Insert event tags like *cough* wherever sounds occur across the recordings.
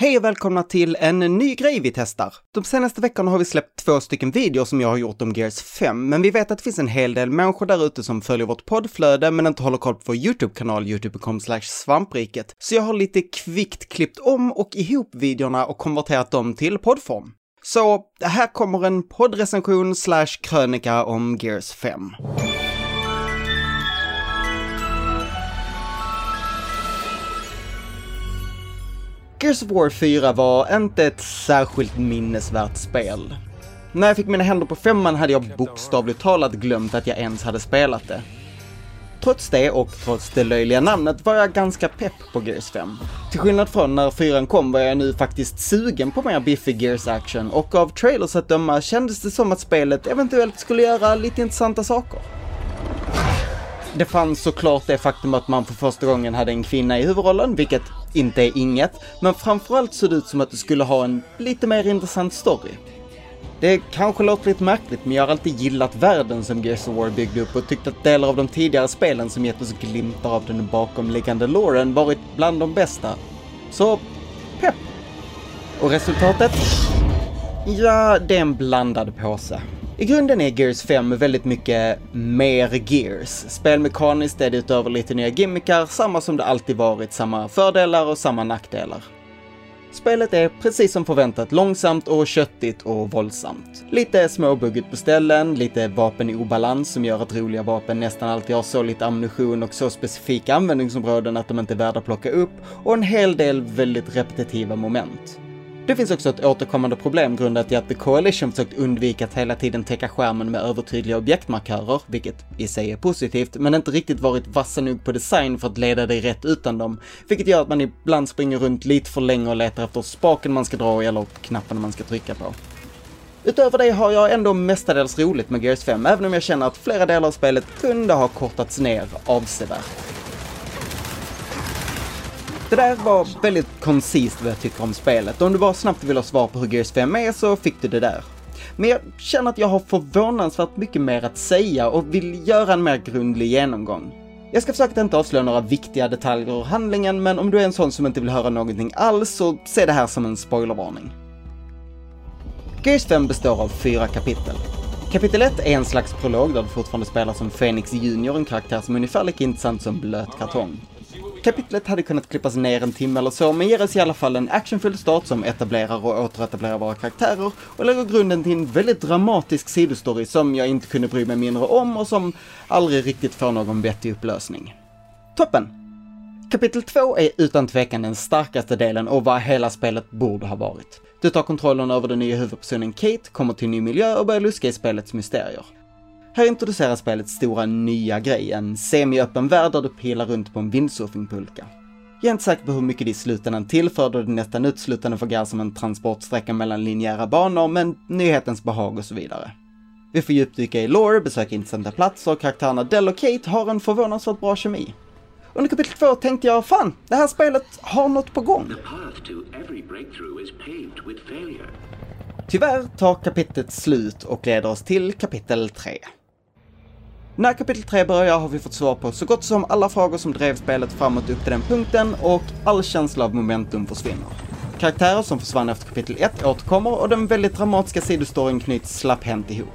Hej och välkomna till en ny grej vi testar. De senaste veckorna har vi släppt två stycken videor som jag har gjort om Gears 5, men vi vet att det finns en hel del människor där ute som följer vårt poddflöde men inte håller koll på vår YouTube-kanal, youtube.com svampriket. Så jag har lite kvickt klippt om och ihop videorna och konverterat dem till poddform. Så här kommer en poddrecension slash krönika om Gears 5. Gears of War 4 var inte ett särskilt minnesvärt spel. När jag fick mina händer på femman hade jag bokstavligt talat glömt att jag ens hade spelat det. Trots det och trots det löjliga namnet var jag ganska pepp på Gears 5. Till skillnad från när 4 kom var jag nu faktiskt sugen på mer biffig Gears action och av trailers att döma kändes det som att spelet eventuellt skulle göra lite intressanta saker. Det fanns såklart det faktum att man för första gången hade en kvinna i huvudrollen, vilket inte är inget, men framförallt såg det ut som att det skulle ha en lite mer intressant story. Det kanske låter lite märkligt, men jag har alltid gillat världen som Gears of War byggde upp och tyckt att delar av de tidigare spelen som gett oss glimtar av den bakomliggande loren varit bland de bästa. Så, pepp! Och resultatet? Ja, det är en blandad påse. I grunden är Gears 5 väldigt mycket mer Gears. Spelmekaniskt är det utöver lite nya gimmickar samma som det alltid varit, samma fördelar och samma nackdelar. Spelet är precis som förväntat långsamt och köttigt och våldsamt. Lite småbugget på ställen, lite vapen i obalans som gör att roliga vapen nästan alltid har så lite ammunition och så specifika användningsområden att de inte är värda att plocka upp och en hel del väldigt repetitiva moment. Det finns också ett återkommande problem grundat i att The Coalition försökt undvika att hela tiden täcka skärmen med övertydliga objektmarkörer, vilket i sig är positivt, men inte riktigt varit vassa nog på design för att leda dig rätt utan dem, vilket gör att man ibland springer runt lite för länge och letar efter spaken man ska dra i eller knappen man ska trycka på. Utöver det har jag ändå mestadels roligt med Gears 5, även om jag känner att flera delar av spelet kunde ha kortats ner avsevärt. Det där var väldigt koncist vad jag tycker om spelet. Om du bara snabbt vill ha svar på hur Gears 5 är så fick du det där. Men jag känner att jag har förvånansvärt mycket mer att säga och vill göra en mer grundlig genomgång. Jag ska försöka att inte avslöja några viktiga detaljer ur handlingen, men om du är en sån som inte vill höra någonting alls så se det här som en spoilervarning. Gears 5 består av fyra kapitel. Kapitel 1 är en slags prolog där du fortfarande spelar som Phoenix Junior, en karaktär som är ungefär lika intressant som blöt kartong. Kapitlet hade kunnat klippas ner en timme eller så, men ger oss i alla fall en actionfylld start som etablerar och återetablerar våra karaktärer och lägger grunden till en väldigt dramatisk sidostory som jag inte kunde bry mig mindre om och som aldrig riktigt får någon vettig upplösning. Toppen! Kapitel 2 är utan tvekan den starkaste delen och vad hela spelet borde ha varit. Du tar kontrollen över den nya huvudpersonen Kate, kommer till en ny miljö och börjar luska i spelets mysterier. Här introducerar spelets stora nya grej, en semi-öppen värld där du pilar runt på en windsurfingpulka. Jag är inte säker på hur mycket det i slutändan tillför då det nästan uteslutande fungerar som en transportsträcka mellan linjära banor, men nyhetens behag och så vidare. Vi får djupdyka i lore, besöka intressanta platser och karaktärerna Del och Kate har en förvånansvärt bra kemi. Under kapitel 2 tänkte jag, fan, det här spelet har något på gång. Tyvärr tar kapitlet slut och leder oss till kapitel 3. När kapitel 3 börjar har vi fått svar på så gott som alla frågor som drev spelet framåt upp till den punkten och all känsla av momentum försvinner. Karaktärer som försvann efter kapitel 1 återkommer och den väldigt dramatiska sidostoryn knyts slapphänt ihop.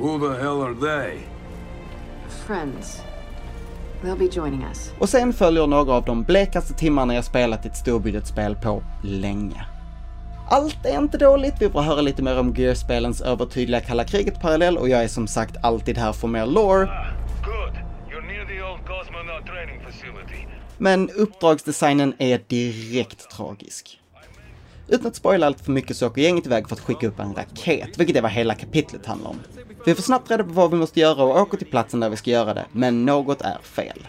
Who the hell are they? Friends. They'll be joining us. Och sen följer några av de blekaste timmarna jag spelat i ett storbudgetspel på länge. Allt är inte dåligt, vi får höra lite mer om Gear-spelens övertydliga kalla kriget-parallell och jag är som sagt alltid här för mer lore. Men uppdragsdesignen är direkt tragisk. Utan att spoila allt för mycket så åker gänget iväg för att skicka upp en raket, vilket är vad hela kapitlet handlar om. Vi får snabbt reda på vad vi måste göra och åker till platsen där vi ska göra det, men något är fel.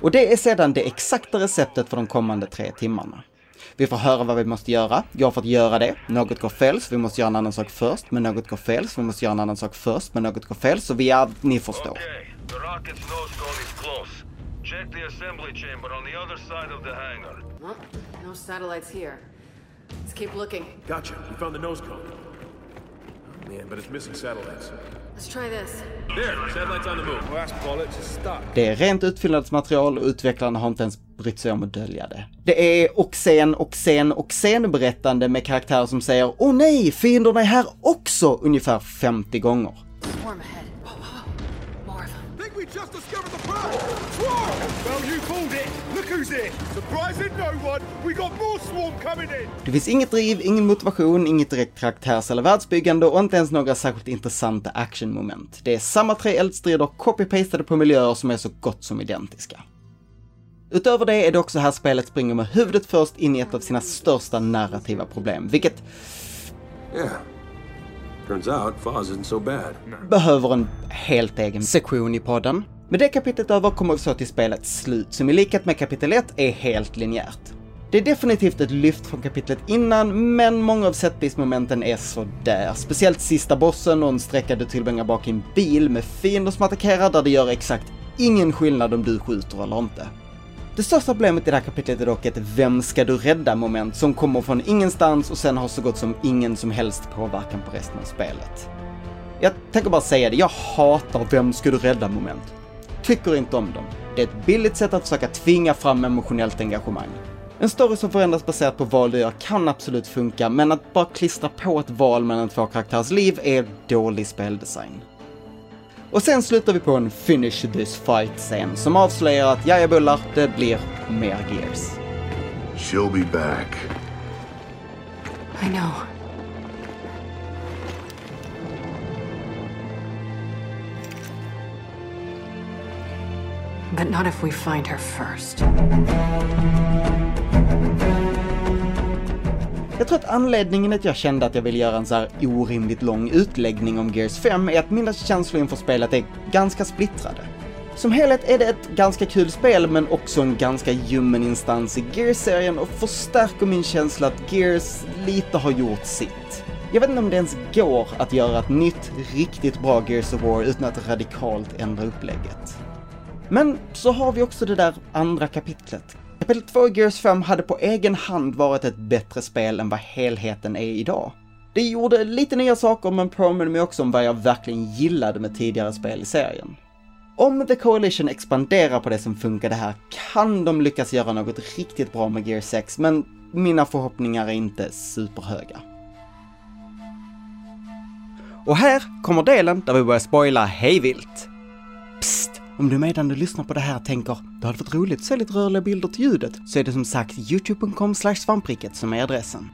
Och det är sedan det exakta receptet för de kommande tre timmarna. Vi får höra vad vi måste göra, gå för att göra det, något går fel så vi måste göra en annan sak först, men något går fel så vi måste göra en annan sak först, men något går fel så vi, är, ni förstår. Check the assembly chamber on the other side of the hangar. Well, no satellites here. Let's keep looking. Gotcha. We found the nose cone. Oh man, but it's missing satellites. Det är rent utfyllnadsmaterial och utvecklarna har inte ens brytt sig om att dölja det. Det är oxen, oxen, oxen berättande med karaktärer som säger Åh nej, fienderna är här också! ungefär 50 gånger. Swarm ahead. Whoa, whoa, whoa. More of them. think we just discovered the prize! Swarm! Well, you Det finns inget driv, ingen motivation, inget direkt karaktärs eller världsbyggande och inte ens några särskilt intressanta actionmoment. Det är samma tre eldstrider copy-pastade på miljöer som är så gott som identiska. Utöver det är det också här spelet springer med huvudet först in i ett av sina största narrativa problem, vilket Yeah. Turns out Foz isn't so bad. behöver en helt egen sektion i podden. Med det kapitlet över kommer vi så till spelets slut, som i likhet med kapitel 1 är helt linjärt. Det är definitivt ett lyft från kapitlet innan, men många av setpiece-momenten är sådär. Speciellt sista bossen och en sträcka du tillbringar bak i en bil med fiender som attackerar där det gör exakt ingen skillnad om du skjuter eller inte. Det största problemet i det här kapitlet är dock ett vem ska du rädda moment som kommer från ingenstans och sen har så gott som ingen som helst påverkan på resten av spelet. Jag tänker bara säga det, jag hatar vem ska du rädda moment. Tycker inte om dem. Det är ett billigt sätt att försöka tvinga fram emotionellt engagemang. En story som förändras baserat på val du gör kan absolut funka, men att bara klistra på ett val mellan två karaktärs liv är dålig speldesign. Och sen slutar vi på en finish this fight-scen som avslöjar att jaja bullar, det blir mer Gears. She'll be back. I know. But not if we find her first. Jag tror att anledningen att jag kände att jag ville göra en så här orimligt lång utläggning om Gears 5 är att mina känslor inför spelet är ganska splittrade. Som helhet är det ett ganska kul spel, men också en ganska ljummen instans i Gears-serien och förstärker min känsla att Gears lite har gjort sitt. Jag vet inte om det ens går att göra ett nytt, riktigt bra Gears of War utan att radikalt ändra upplägget. Men så har vi också det där andra kapitlet. Kapitel 2 i Gears 5 hade på egen hand varit ett bättre spel än vad helheten är idag. Det gjorde lite nya saker men påminner mig också om vad jag verkligen gillade med tidigare spel i serien. Om The Coalition expanderar på det som funkade här kan de lyckas göra något riktigt bra med Gear 6, men mina förhoppningar är inte superhöga. Och här kommer delen där vi börjar spoila hejvilt. Om du medan du lyssnar på det här tänker det hade varit roligt att se lite rörliga bilder till ljudet så är det som sagt youtube.com svampriket som är adressen.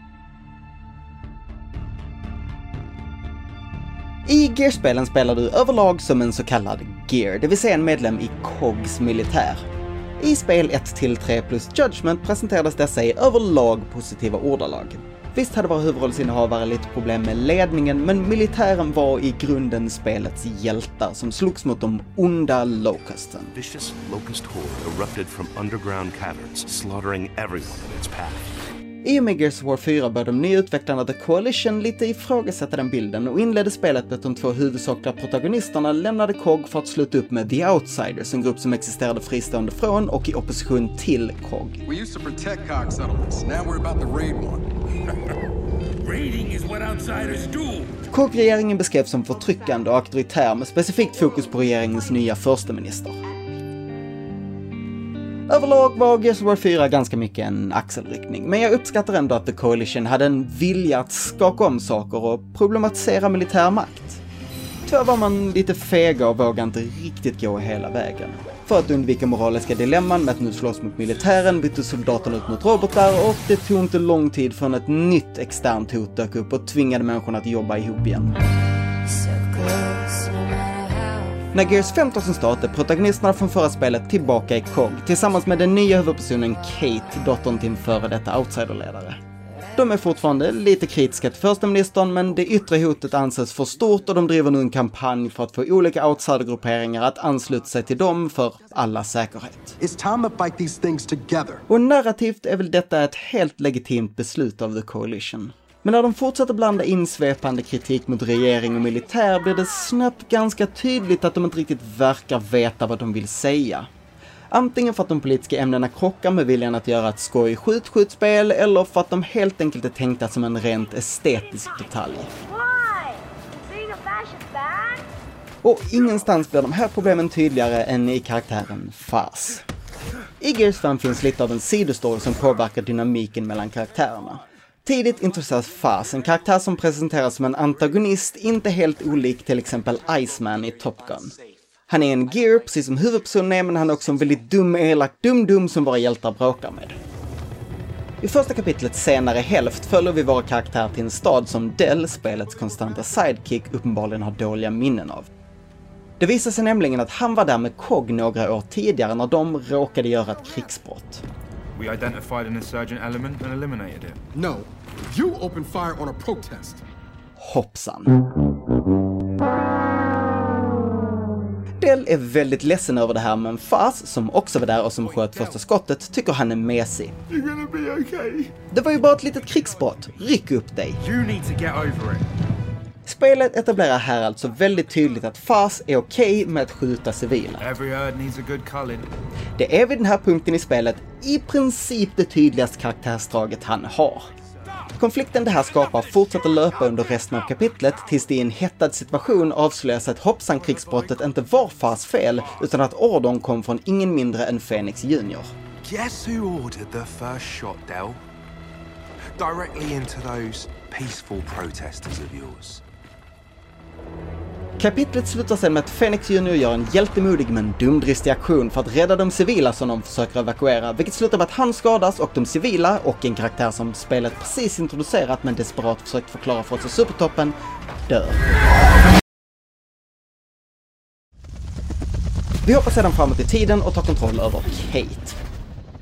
I Gear-spelen spelar du överlag som en så kallad Gear, det vill säga en medlem i COGs militär. I spel 1-3 plus Judgment presenterades dessa i överlag positiva ordalag. Visst hade våra huvudrollsinnehavare lite problem med ledningen, men militären var i grunden spelets hjältar som slogs mot de onda Locusten. vicious locust horde erupted from underground caverns, slaughtering everyone in its path. I och med Gears of War 4 började de nya utvecklarna The Coalition lite ifrågasätta den bilden och inledde spelet med att de två huvudsakliga protagonisterna lämnade COG för att sluta upp med The Outsiders, en grupp som existerade fristående från och i opposition till COG. We used to protect COG settlements. Now we're about to raid one. *laughs* Raiding is what outsiders do. COG-regeringen beskrevs som förtryckande och auktoritär med specifikt fokus på regeringens nya försteminister. Överlag var Gears of War 4 ganska mycket en axelryckning, men jag uppskattar ändå att The Coalition hade en vilja att skaka om saker och problematisera militär makt. Tyvärr var man lite fega och vågade inte riktigt gå hela vägen. För att undvika moraliska dilemman med att nu slåss mot militären bytte soldaterna ut mot robotar och det tog inte lång tid förrän ett nytt externt hot dök upp och tvingade människorna att jobba ihop igen. När Gears 5 tar sin start är protagonisterna från förra spelet tillbaka i COG tillsammans med den nya huvudpersonen Kate, dottern till en före detta outsiderledare. De är fortfarande lite kritiska till försteministern, men det yttre hotet anses för stort och de driver nu en kampanj för att få olika outsidergrupperingar att ansluta sig till dem för allas säkerhet. It's time to fight these things together. Och narrativt är väl detta ett helt legitimt beslut av The Coalition. Men när de fortsätter blanda in svepande kritik mot regering och militär blir det snabbt ganska tydligt att de inte riktigt verkar veta vad de vill säga. Antingen för att de politiska ämnena krockar med viljan att göra ett skoj skjutskjutspel eller för att de helt enkelt är tänkta som en rent estetisk detalj. Och ingenstans blir de här problemen tydligare än i karaktären Fars. I Gears 5 finns lite av en sidostory som påverkar dynamiken mellan karaktärerna. Tidigt introduceras Faz, en karaktär som presenteras som en antagonist, inte helt olik till exempel Iceman i Top Gun. Han är en gear, precis som huvudpersonen är, men han är också en väldigt dum, elak dum-dum som våra hjältar bråkar med. I första kapitlets senare hälft följer vi våra karaktärer till en stad som Dell, spelets konstanta sidekick, uppenbarligen har dåliga minnen av. Det visar sig nämligen att han var där med KOG några år tidigare när de råkade göra ett krigsbrott. We identified an insurgent element and eliminated it. No, you opened fire on a protest. Hoppsan. Dell är väldigt ledsen över det här men Faz, som också var där och som sköt första skottet, tycker han är mesig. You're gonna be okay. Det var ju bara ett litet krigsbrott. Ryck upp dig. You need to get over it. Spelet etablerar här alltså väldigt tydligt att Faz är okej okay med att skjuta civila. Det är vid den här punkten i spelet i princip det tydligaste karaktärsdraget han har. Konflikten det här skapar fortsätter löpa under resten av kapitlet tills det i en hettad situation avslöjas att hoppsan krigsbrottet inte var Fars fel, utan att ordern kom från ingen mindre än Phoenix Junior. Guess who ordered the first shot, Dell? Directly into those peaceful protesters of yours. Kapitlet slutar sen med att Fenix Junior gör en hjältemodig men dumdristig aktion för att rädda de civila som de försöker evakuera, vilket slutar med att han skadas och de civila, och en karaktär som spelet precis introducerat men desperat försökt förklara för oss i Supertoppen, dör. Vi hoppar sedan framåt i tiden och tar kontroll över Kate.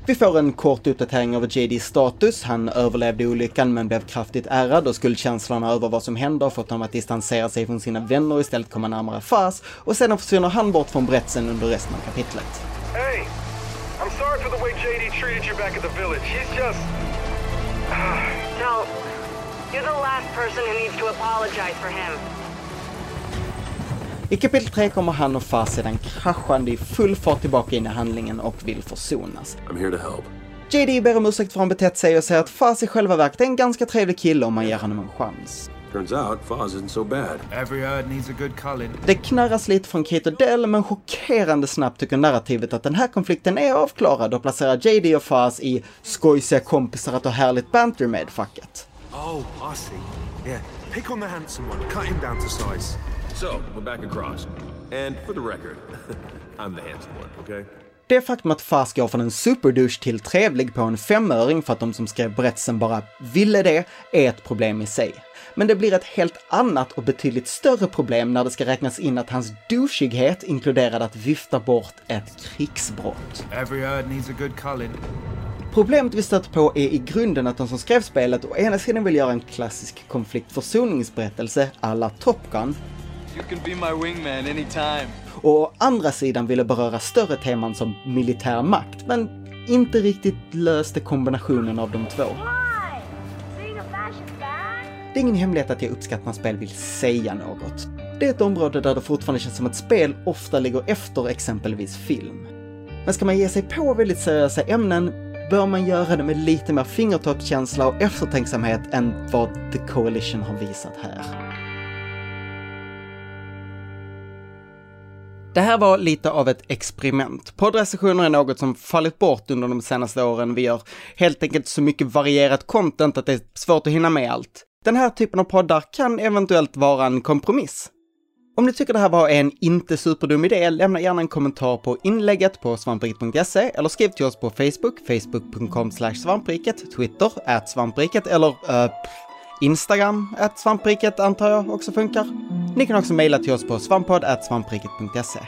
Vi får en kort uppdatering av JDs status. Han överlevde olyckan men blev kraftigt ärrad och skuldkänslorna över vad som hände har fått honom att distansera sig från sina vänner och istället komma närmare Faz och sedan försvinner han bort från berättelsen under resten av kapitlet. Hey, I'm sorry for the way JD treated you back at the village. He's just... no, you're the last person who needs to apologize for him. I kapitel 3 kommer han och Far sedan kraschande i full fart tillbaka in i handlingen och vill försonas. I'm here to help. JD ber om ursäkt för han betett sig och säger att Faz i själva verket är en ganska trevlig kille om man ger honom en chans. Turns out Foz isn't so bad. Every herd needs a good. Det knarras lite från Kate och Dell, men chockerande snabbt tycker narrativet att den här konflikten är avklarad och placerar JD och Faz i skojsiga kompisar att ha härligt banter med-facket. Oh, I see. Yeah, pick on the handsome one, cut him down to size. So, we're back across. And for the record, *laughs* I'm the handsome one, okay? Det faktum att Fars går från en superdouche till trevlig på en femöring för att de som skrev berättelsen bara ville det, är ett problem i sig. Men det blir ett helt annat och betydligt större problem när det ska räknas in att hans douchighet inkluderade att vifta bort ett krigsbrott. Every herd needs a good culling. Problemet vi stöter på är i grunden att de som skrev spelet å ena sidan vill göra en klassisk konfliktförsoningsberättelse alla Top Gun, You can be my wingman anytime. och å andra sidan ville beröra större teman som militär makt, men inte riktigt löste kombinationen av de två. Det är ingen hemlighet att jag uppskattar när spel vill säga något. Det är ett område där det fortfarande känns som att spel ofta ligger efter exempelvis film. Men ska man ge sig på väldigt seriösa ämnen bör man göra det med lite mer fingertoppskänsla och eftertänksamhet än vad The Coalition har visat här. Det här var lite av ett experiment. Poddrecensioner är något som fallit bort under de senaste åren. Vi gör helt enkelt så mycket varierat content att det är svårt att hinna med allt. Den här typen av poddar kan eventuellt vara en kompromiss. Om ni tycker det här var en inte superdum idé, lämna gärna en kommentar på inlägget på svampriket.se eller skriv till oss på Facebook, facebook.com svampriket, Twitter, svampriket eller uh, Instagram, svampriket antar jag också funkar. Ni kan också mejla till oss på svampodd svampriket.se.